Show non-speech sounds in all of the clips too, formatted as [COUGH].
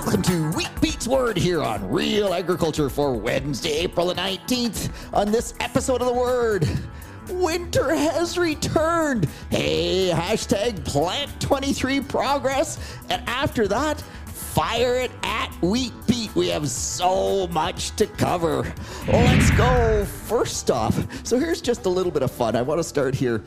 Welcome to Wheat Pete's Word here on Real Agriculture for Wednesday, April the 19th. On this episode of The Word, winter has returned. Hey, hashtag plant23 progress. And after that, fire it at Wheat Pete. We have so much to cover. Let's go. First off, so here's just a little bit of fun. I want to start here.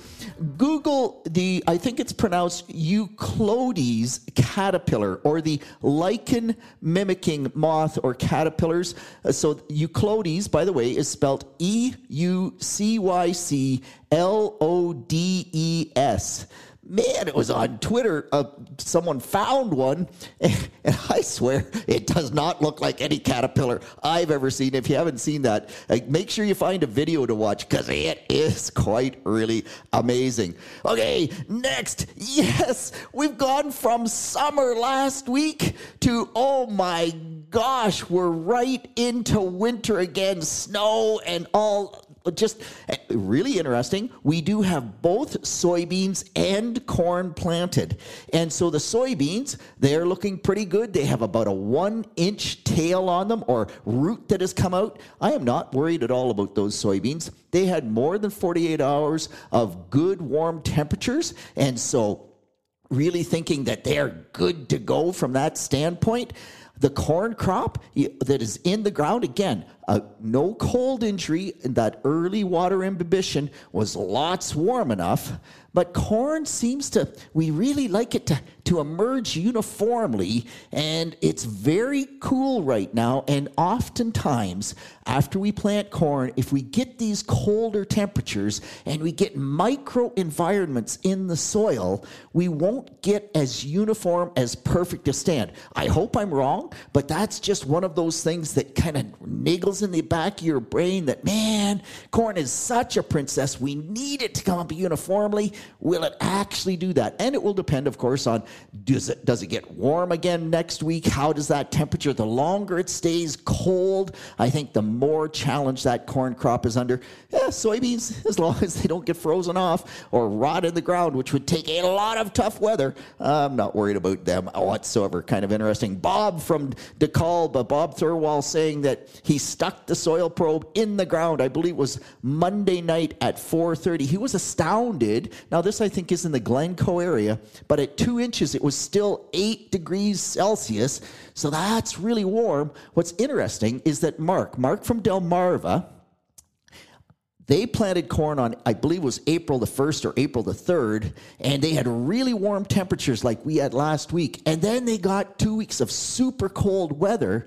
Google the, I think it's pronounced Euclodes caterpillar or the lichen mimicking moth or caterpillars. Uh, So Euclodes, by the way, is spelled E U C Y C L O D E S man, it was on Twitter. Uh, someone found one, [LAUGHS] and, I swear it does not look like any caterpillar I've ever seen. If you haven't seen that, uh, make sure you find a video to watch because it is quite really amazing. Okay, next, [LAUGHS] yes, we've gone from summer last week to oh my gosh, we're right into winter again, snow and all just really interesting. We do have both soybeans and corn planted. And so the soybeans, they're looking pretty good. They have about a one inch tail on them or root that has come out. I am not worried at all about those soybeans. They had more than 48 hours of good warm temperatures. And so really thinking that they're good to go from that standpoint. The corn crop that is in the ground, again, uh, no cold injury, that early water imbibition was lots warm enough. But corn seems to, we really like it to, to emerge uniformly, and it's very cool right now. And oftentimes, after we plant corn, if we get these colder temperatures and we get micro environments in the soil, we won't get as uniform as perfect a stand. I hope I'm wrong, but that's just one of those things that kind of niggles in the back of your brain that, man, corn is such a princess. We need it to come up uniformly. Will it actually do that? And it will depend, of course, on does it, does it get warm again next week? How does that temperature, the longer it stays cold, I think the more challenge that corn crop is under. Yeah, soybeans, [LAUGHS] as long as they don't get frozen off or rot in the ground, which would take a lot of tough weather, I'm not worried about them whatsoever. Kind of interesting. Bob from DeKalb, uh, Bob Thurwall saying that he stuck the soil probe in the ground. I believe it was Monday night at 4:30. He was astounded. Now this I think is in the Glencoe area, but at two inches it was still eight degrees Celsius. So that's really warm. What's interesting is that Mark, Mark from Delmarva, they planted corn on, I believe it was April the 1st or April the 3rd, and they had really warm temperatures like we had last week. And then they got two weeks of super cold weather.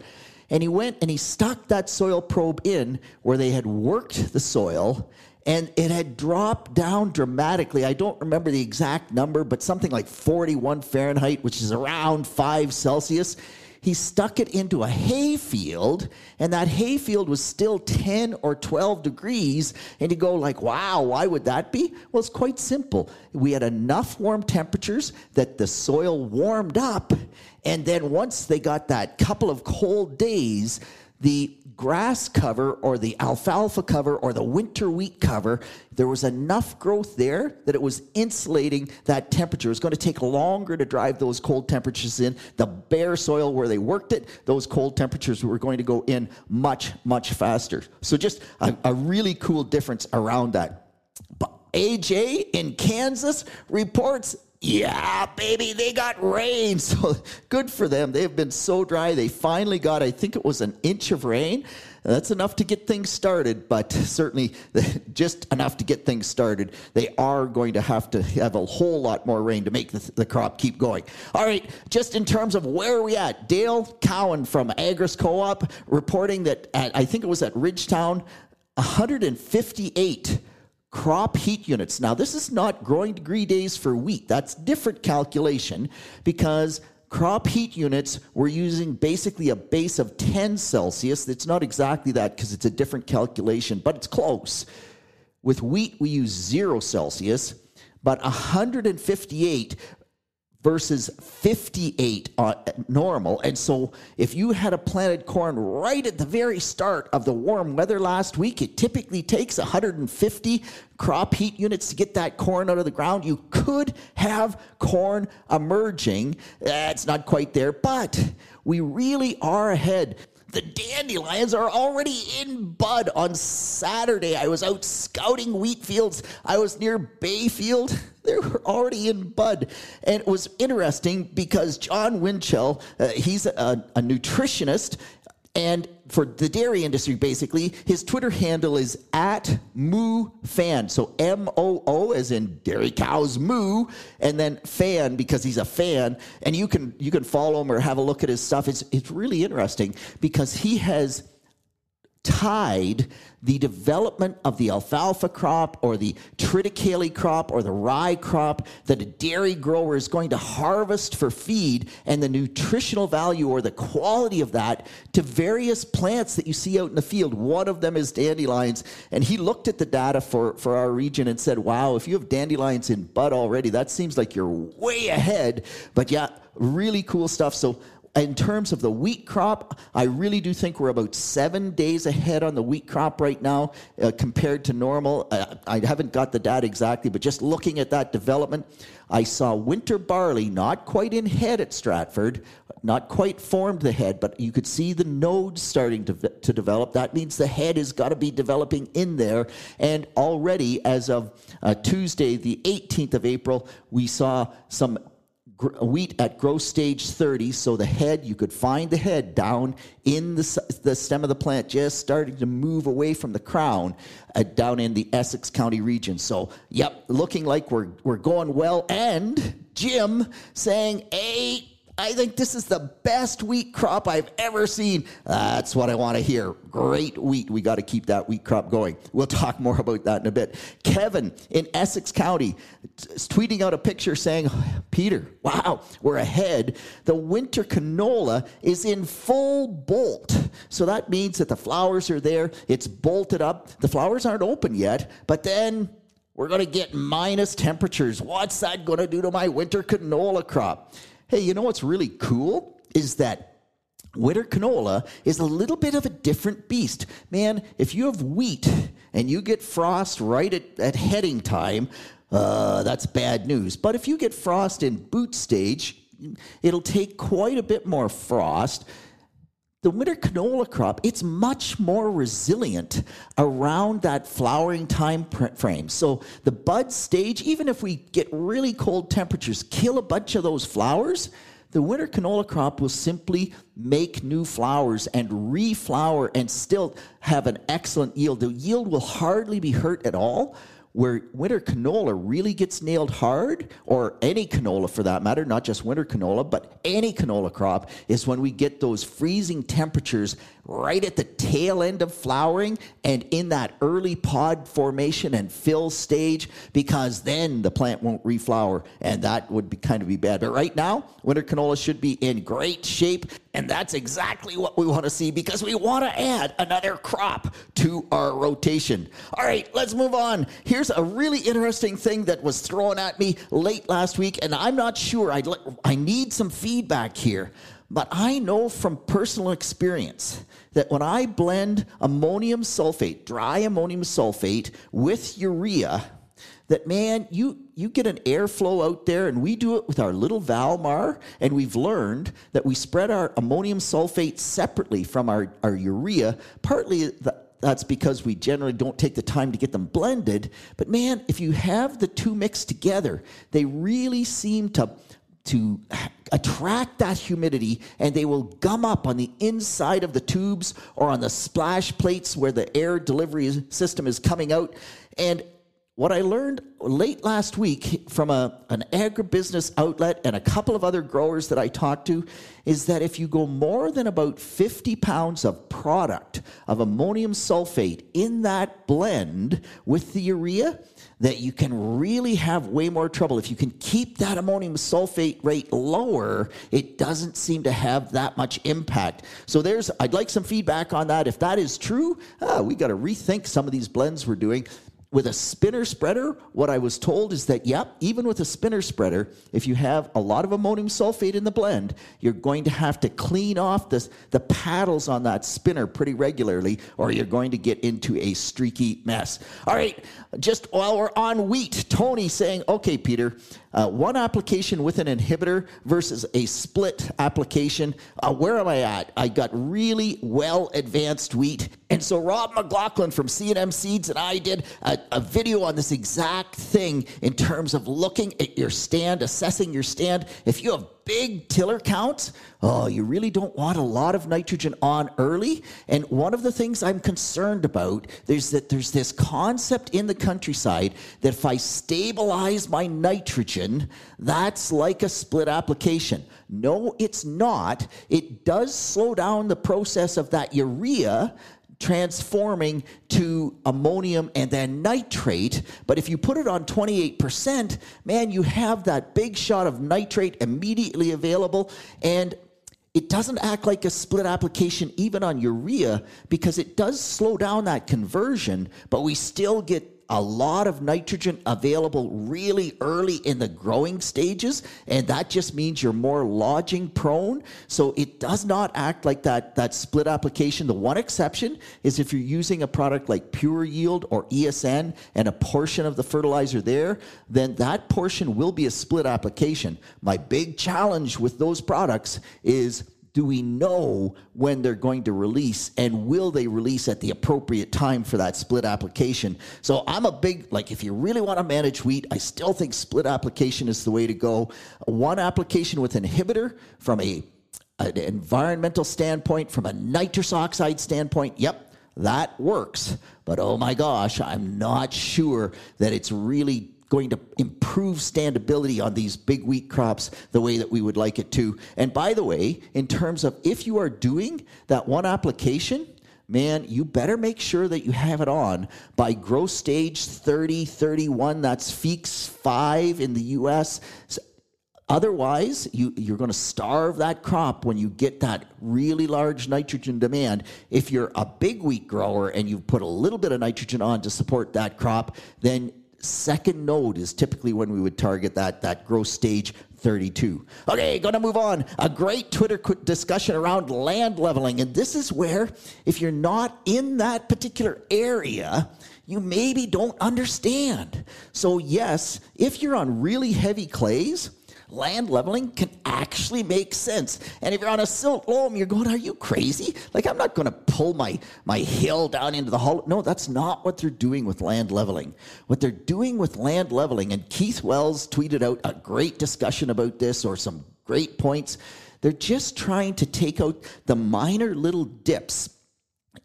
And he went and he stuck that soil probe in where they had worked the soil and it had dropped down dramatically. I don't remember the exact number, but something like 41 Fahrenheit, which is around 5 Celsius. He stuck it into a hay field, and that hay field was still 10 or 12 degrees. And you go like, wow, why would that be? Well, it's quite simple. We had enough warm temperatures that the soil warmed up, and then once they got that couple of cold days, the grass cover or the alfalfa cover or the winter wheat cover, there was enough growth there that it was insulating that temperature. It was going to take longer to drive those cold temperatures in. The bare soil where they worked it, those cold temperatures were going to go in much, much faster. So just a, a really cool difference around that. But AJ in Kansas reports yeah, baby, they got rain. [LAUGHS] So good for them. They've been so dry. They finally got, I think it was an inch of rain. That's enough to get things started, but [LAUGHS] certainly [LAUGHS] just enough to get things started. They are going to have to have a whole lot more rain to make the, the crop keep going. All right, just in terms of where are we at, Dale Cowan from Agris Co op reporting that at, I think it was at Ridgetown, 158 crop heat units. Now, this is not growing degree days for wheat. That's different calculation because crop heat units we're using basically a base of 10 Celsius. It's not exactly that because it's a different calculation, but it's close. With wheat, we use zero Celsius, but 158 versus 58 on normal. And so if you had a planted corn right at the very start of the warm weather last week, it typically takes 150 crop heat units to get that corn out of the ground. You could have corn emerging. That's not quite there, but we really are ahead. The dandelions are already in bud on Saturday. I was out scouting wheat fields. I was near Bayfield. [LAUGHS] They were already in bud. And it was interesting because John Winchell, uh, he's a, a nutritionist and for the dairy industry, basically, his Twitter handle is at moo fan. So M O O as in dairy cows moo, and then fan because he's a fan. And you can you can follow him or have a look at his stuff. It's it's really interesting because he has tied the development of the alfalfa crop or the triticale crop or the rye crop that a dairy grower is going to harvest for feed and the nutritional value or the quality of that to various plants that you see out in the field. One of them is dandelions. And he looked at the data for, for our region and said, wow, if you have dandelions in bud already, that seems like you're way ahead. But yeah, really cool stuff. So in terms of the wheat crop, I really do think we're about seven days ahead on the wheat crop right now uh, compared to normal. Uh, I haven't got the data exactly, but just looking at that development, I saw winter barley not quite in head at Stratford, not quite formed the head, but you could see the nodes starting to, to develop. That means the head has got to be developing in there. And already, as of uh, Tuesday, the 18th of April, we saw some wheat at growth stage 30 so the head you could find the head down in the, the stem of the plant just starting to move away from the crown uh, down in the essex county region. So yep looking like we're, we're going well. And jim saying hey I think this is the best wheat crop I've ever seen. That's what I want to hear. Great wheat. We got to keep that wheat crop going. We'll talk more about that in a bit. Kevin in Essex County is tweeting out a picture saying, Peter, wow, we're ahead. The winter canola is in full bolt. So that means that the flowers are there. It's bolted up. The flowers aren't open yet, but then we're going to get minus temperatures. What's that going to do to my winter canola crop? Hey, you know what's really cool is that winter canola is a little bit of a different beast. Man, if you have wheat and you get frost right at, at heading time, uh, that's bad news. But if you get frost in boot stage, it'll take quite a bit more frost. The winter canola crop, it's much more resilient around that flowering time frame. So the bud stage, even if we get really cold temperatures, kill a bunch of those flowers, the winter canola crop will simply make new flowers and reflower and still have an excellent yield. The yield will hardly be hurt at all where winter canola really gets nailed hard, or any canola for that matter, not just winter canola, but any canola crop, is when we get those freezing temperatures right at the tail end of flowering and in that early pod formation and fill stage because then the plant won't reflower and that would be kind of be bad. But right now, winter canola should be in great shape and that's exactly what we want to see because we want to add another crop to our rotation. All right, let's move on. Here's a really interesting thing that was thrown at me late last week and I'm not sure I'd I need some feedback here. But I know from personal experience that when I blend ammonium sulfate, dry ammonium sulfate, with urea, that man, you you get an airflow out there, and we do it with our little Valmar, and we've learned that we spread our ammonium sulfate separately from our, our urea. Partly that's because we generally don't take the time to get them blended. But man, if you have the two mixed together, they really seem to to attract that humidity and they will gum up on the inside of the tubes or on the splash plates where the air delivery system is coming out. And what I learned late last week from a, an agribusiness outlet and a couple of other growers that I talked to is that if you go more than about 50 pounds of product of ammonium sulfate in that blend with the urea, that you can really have way more trouble. If you can keep that ammonium sulfate rate lower, it doesn't seem to have that much impact. So there's, I'd like some feedback on that. If that is true, ah, we got to rethink some of these blends we're doing with a spinner spreader, what I was told is that, yep, even with a spinner spreader, if you have a lot of ammonium sulfate in the blend, you're going to have to clean off the, the paddles on that spinner pretty regularly, or you're going to get into a streaky mess. All right, just while we're on wheat, Tony saying, okay, Peter, uh, one application with an inhibitor versus a split application. Uh, where am I at? I got really well advanced wheat. And so Rob McLaughlin from C&M Seeds and I did a, a video on this exact thing in terms of looking at your stand, assessing your stand. If you have big tiller counts, oh, you really don't want a lot of nitrogen on early. And one of the things I'm concerned about is that there's this concept in the countryside that if I stabilize my nitrogen, that's like a split application. No, it's not. It does slow down the process of that urea transforming to ammonium and then nitrate. But if you put it on 28%, man, you have that big shot of nitrate immediately available. And it doesn't act like a split application even on urea because it does slow down that conversion, but we still get a lot of nitrogen available really early in the growing stages, and that just means you're more lodging prone. So it does not act like that, that split application. The one exception is if you're using a product like Pure Yield or ESN and a portion of the fertilizer there, then that portion will be a split application. My big challenge with those products is do we know when they're going to release and will they release at the appropriate time for that split application? So i'm a big like if you really want to manage wheat i still think split application is the way to go. One application with inhibitor from a an environmental standpoint from a nitrous oxide standpoint yep that works. But oh my gosh i'm not sure that it's really going to improve standability on these big wheat crops the way that we would like it to. And by the way, in terms of if you are doing that one application, man, you better make sure that you have it on by growth stage 30, 31. That's Feekes 5 in the US. Otherwise, you, you're going to starve that crop when you get that really large nitrogen demand. If you're a big wheat grower and you've put a little bit of nitrogen on to support that crop, then second node is typically when we would target that, that growth stage 32. Okay, gonna move on. A great Twitter discussion around land leveling. And this is where, if you're not in that particular area, you maybe don't understand. So, yes, if you're on really heavy clays, land leveling can actually make sense. And if you're on a silt loam, you're going, are you crazy? Like, I'm not going to pull my, my hill down into the hollow. No, that's not what they're doing with land leveling. What they're doing with land leveling, and Keith Wells tweeted out a great discussion about this or some great points. They're just trying to take out the minor little dips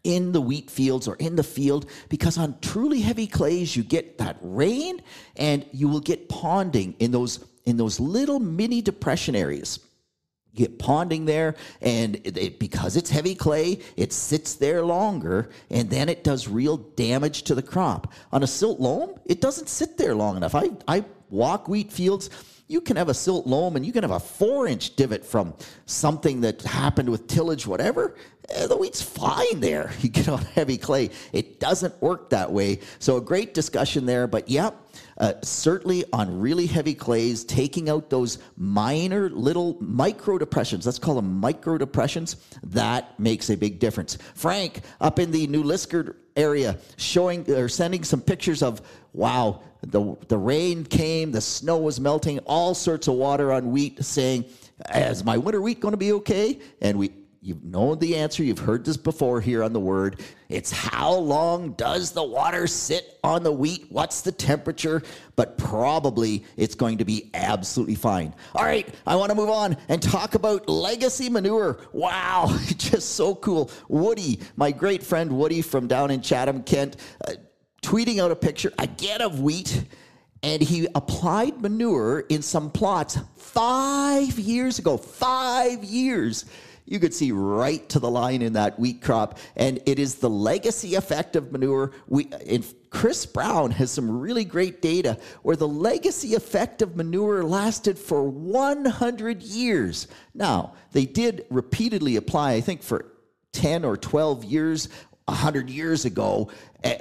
in the wheat fields or in the field because on truly heavy clays you get that rain and you will get ponding in those in those little mini depression areas. Get ponding there, and it, because it's heavy clay, it sits there longer, and then it does real damage to the crop. On a silt loam, it doesn't sit there long enough. I, I walk wheat fields. You can have a silt loam and you can have a four inch divot from something that happened with tillage, whatever. Eh, the wheat's fine there. [LAUGHS] You get on heavy clay. It doesn't work that way. So, a great discussion there. But, yep, uh, certainly on really heavy clays, taking out those minor little micro depressions, let's call them micro depressions, that makes a big difference. Frank, up in the New Liskeard area, showing or sending some pictures of, wow, the, the rain came, the snow was melting, all sorts of water on wheat, saying, is my winter wheat going to be okay? And we You've known the answer. You've heard this before here on the word. It's how long does the water sit on the wheat? What's the temperature? But probably it's going to be absolutely fine. All right, I want to move on and talk about legacy manure. Wow, [LAUGHS] just so cool. Woody, my great friend Woody from down in Chatham, Kent, uh, tweeting out a picture again of wheat and he applied manure in some plots five years ago. Five years you could see right to the line in that wheat crop. And it is the legacy effect of manure. We, in, Chris Brown has some really great data where the legacy effect of manure lasted for 100 years. Now, they did repeatedly apply, I think, for 10 or 12 years 100 years ago eh,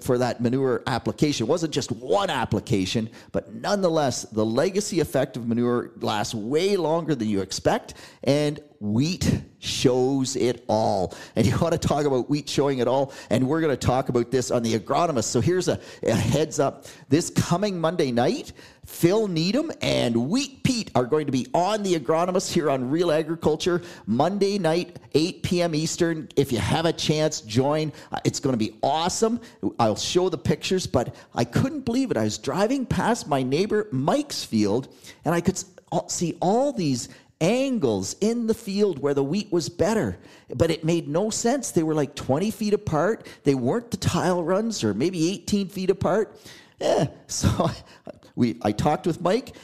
for that manure application. It wasn't just one application, but nonetheless, the legacy effect of manure lasts way longer than you expect, and wheat shows it all. And you [LAUGHS] want to talk about wheat showing it all, and we're going to talk about this on the agronomist. So here's a, a heads up. This coming Monday night, Phil Needham and Wheat Pete are going to be on the agronomist here on Real Agriculture Monday night, 8 p.m. Eastern. If you have a chance, join. Uh, it's going to be awesome. I'll show the pictures, but I couldn't believe it. I was driving past my neighbor Mike's field, and I could see all these angles in the field where the wheat was better. But it made no sense. They were like 20 feet apart. They weren't the tile runs or maybe 18 feet apart. Yeah. So [LAUGHS] we, I talked with Mike.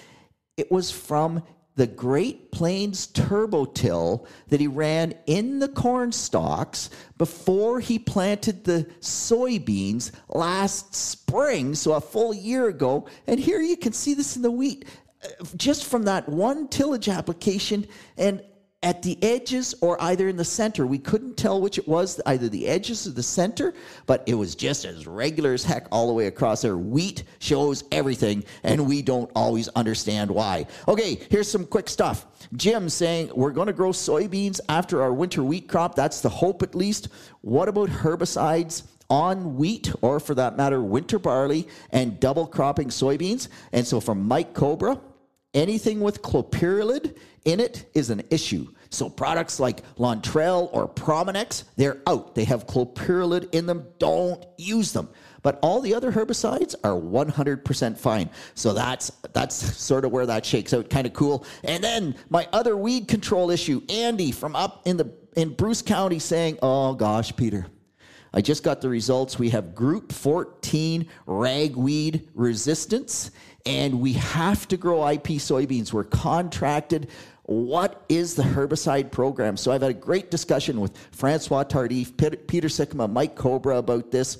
It was from the Great Plains Turbo Till that he ran in the corn stalks before he planted the soybeans last spring, so a full year ago. And here you can see this in the wheat. Just from that one tillage application, and at the edges or either in the center. We couldn't tell which it was, either the edges or the center, but it was just as regular as heck all the way across there. Wheat shows everything, and we don't always understand why. Okay, here's some quick stuff. Jim saying we're going to grow soybeans after our winter wheat crop. That's the hope, at least. What about herbicides? on wheat, or for that matter, winter barley, and double cropping soybeans. And so from Mike Cowbrough, anything with clopyralid in it is an issue. So products like Lontrel or Prominex, they're out. They have clopyralid in them. Don't use them. But all the other herbicides are 100% fine. So that's that's sort of where that shakes out. Kind of cool. And then my other weed control issue, Andy from up in the in Bruce County saying, "Oh gosh, Peter, I just got the results. We have group 14 ragweed resistance, and we have to grow IP soybeans. We're contracted what is the herbicide program? So I've had a great discussion with Francois Tardif, Peter Sikkema, Mike Cowbrough about this.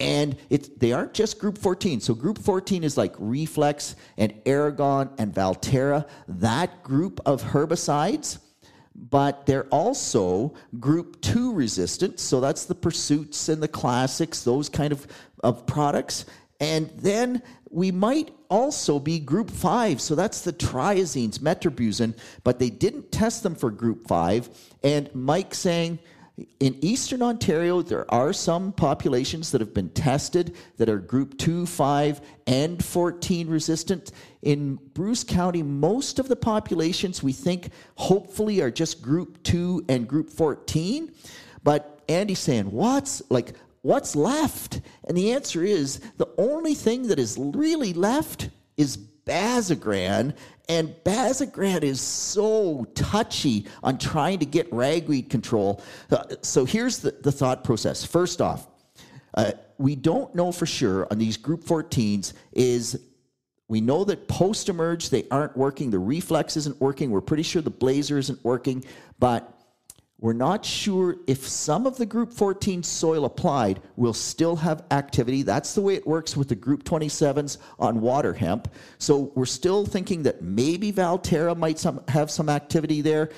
And it's, they aren't just group 14. So group 14 is like Reflex and Eragon and Valtera, that group of herbicides. But they're also group 2 resistant. So that's the Pursuits and the Classics, those kind of, of products. And then we might also be group 5. So that's the triazines, metribuzin, but they didn't test them for group 5. And Mike saying, in eastern Ontario, there are some populations that have been tested that are group 2, 5, and 14 resistant. In Bruce County, most of the populations we think hopefully are just group 2 and group 14. But Andy's saying, what's like what's left? And the answer is the only thing that is really left is Basagran. And Basagran is so touchy on trying to get ragweed control. Uh, so here's the, the thought process. First off, uh, we don't know for sure on these group 14s is we know that post emerge they aren't working the reflex isn't working we're pretty sure the blazer isn't working but we're not sure if some of the Group 14 soil applied will still have activity. That's the way it works with the Group 27s on water hemp. So we're still thinking that maybe Valtera might some, have some activity there.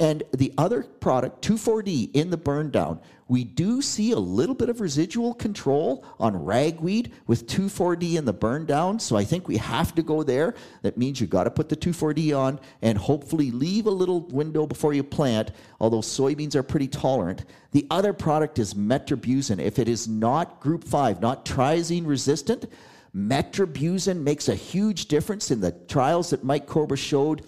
And the other product, 2,4-D in the burn down, we do see a little bit of residual control on ragweed with 2,4-D in the burn down. So I think we have to go there. That means you got to put the 2,4-D on and hopefully leave a little window before you plant, although soybeans are pretty tolerant. The other product is metribuzin. If it is not group 5, not triazine resistant, metribuzin makes a huge difference in the trials that Mike Cowbrough showed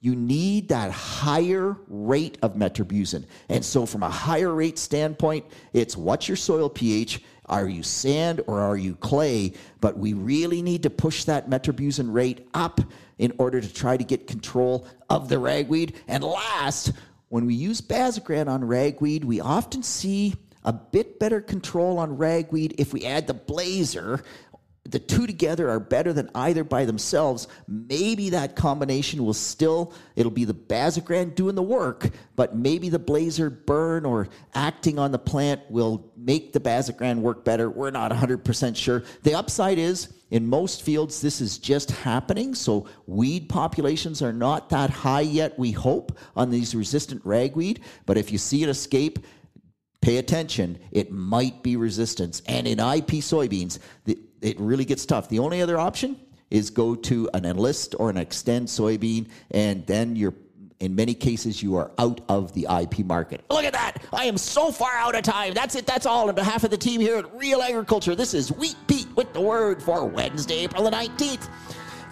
you need that higher rate of metribuzin. And so, from a higher rate standpoint, it's what's your soil pH? Are you sand or are you clay? But we really need to push that metribuzin rate up in order to try to get control of the ragweed. And last, when we use Basagran on ragweed, we often see a bit better control on ragweed if we add the blazer the two together are better than either by themselves. Maybe that combination will still, it'll be the Basagran doing the work, but maybe the Blazer burn or acting on the plant will make the Basagran work better. We're not 100% sure. The upside is, in most fields, this is just happening. So weed populations are not that high yet, we hope, on these resistant ragweed. But if you see it escape, pay attention. It might be resistance. And in IP soybeans, the, it really gets tough. The only other option is go to an enlist or an extend soybean, and then you're in many cases you are out of the IP market. Look at that! I am so far out of time. That's it. That's all. On behalf of the team here at Real Agriculture, this is Wheat Pete with the word for Wednesday, April the 19th.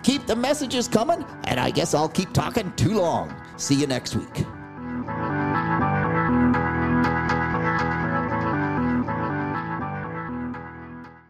Keep the messages coming, and I guess I'll keep talking too long. See you next week.